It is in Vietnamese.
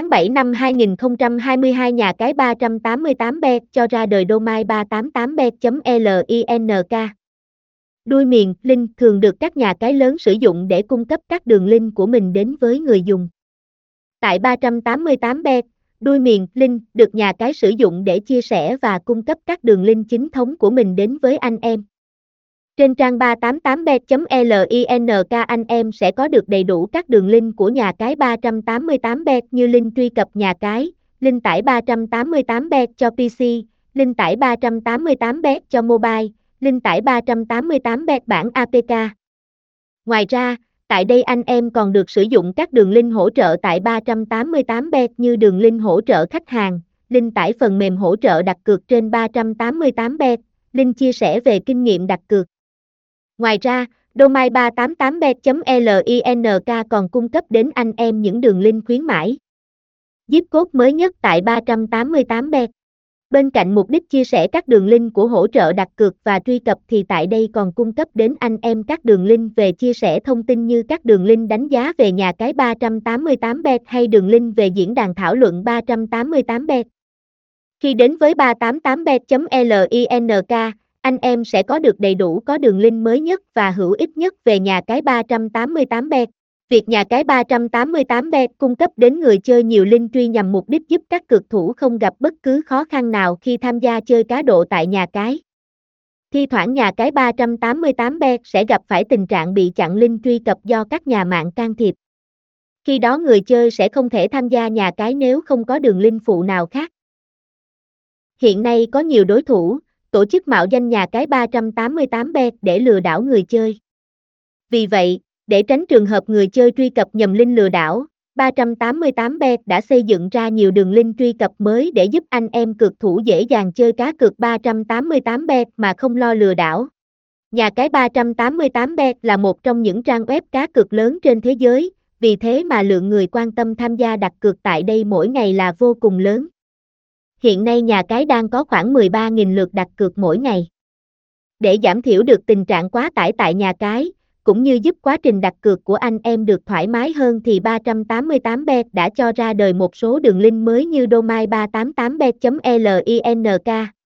tháng 7 năm 2022 nhà cái 388 bet cho ra đời domain 388 bet.link. Đuôi miền, link thường được các nhà cái lớn sử dụng để cung cấp các đường link của mình đến với người dùng. Tại 388 bet, đuôi miền, link được nhà cái sử dụng để chia sẻ và cung cấp các đường link chính thống của mình đến với anh em. Trên trang 388bet.link anh em sẽ có được đầy đủ các đường link của nhà cái 388bet như link truy cập nhà cái, link tải 388bet cho PC, link tải 388bet cho mobile, link tải 388bet bản APK. Ngoài ra, tại đây anh em còn được sử dụng các đường link hỗ trợ tại 388bet như đường link hỗ trợ khách hàng, link tải phần mềm hỗ trợ đặt cược trên 388bet, link chia sẻ về kinh nghiệm đặt cược. Ngoài ra, Domain 388bet.link còn cung cấp đến anh em những đường link khuyến mãi. Zip code mới nhất tại 388bet. Bên cạnh mục đích chia sẻ các đường link của hỗ trợ đặt cược và truy cập thì tại đây còn cung cấp đến anh em các đường link về chia sẻ thông tin như các đường link đánh giá về nhà cái 388bet hay đường link về diễn đàn thảo luận 388bet. Khi đến với 388bet.link, anh em sẽ có được đầy đủ có đường link mới nhất và hữu ích nhất về nhà cái 388 bet. Việc nhà cái 388 bet cung cấp đến người chơi nhiều link truy nhằm mục đích giúp các cực thủ không gặp bất cứ khó khăn nào khi tham gia chơi cá độ tại nhà cái. Thi thoảng nhà cái 388 bet sẽ gặp phải tình trạng bị chặn link truy cập do các nhà mạng can thiệp. Khi đó người chơi sẽ không thể tham gia nhà cái nếu không có đường link phụ nào khác. Hiện nay có nhiều đối thủ, tổ chức mạo danh nhà cái 388 bet để lừa đảo người chơi. Vì vậy, để tránh trường hợp người chơi truy cập nhầm link lừa đảo, 388 bet đã xây dựng ra nhiều đường link truy cập mới để giúp anh em cược thủ dễ dàng chơi cá cược 388 bet mà không lo lừa đảo. Nhà cái 388 bet là một trong những trang web cá cược lớn trên thế giới, vì thế mà lượng người quan tâm tham gia đặt cược tại đây mỗi ngày là vô cùng lớn hiện nay nhà cái đang có khoảng 13.000 lượt đặt cược mỗi ngày. Để giảm thiểu được tình trạng quá tải tại nhà cái, cũng như giúp quá trình đặt cược của anh em được thoải mái hơn thì 388bet đã cho ra đời một số đường link mới như domain 388bet.link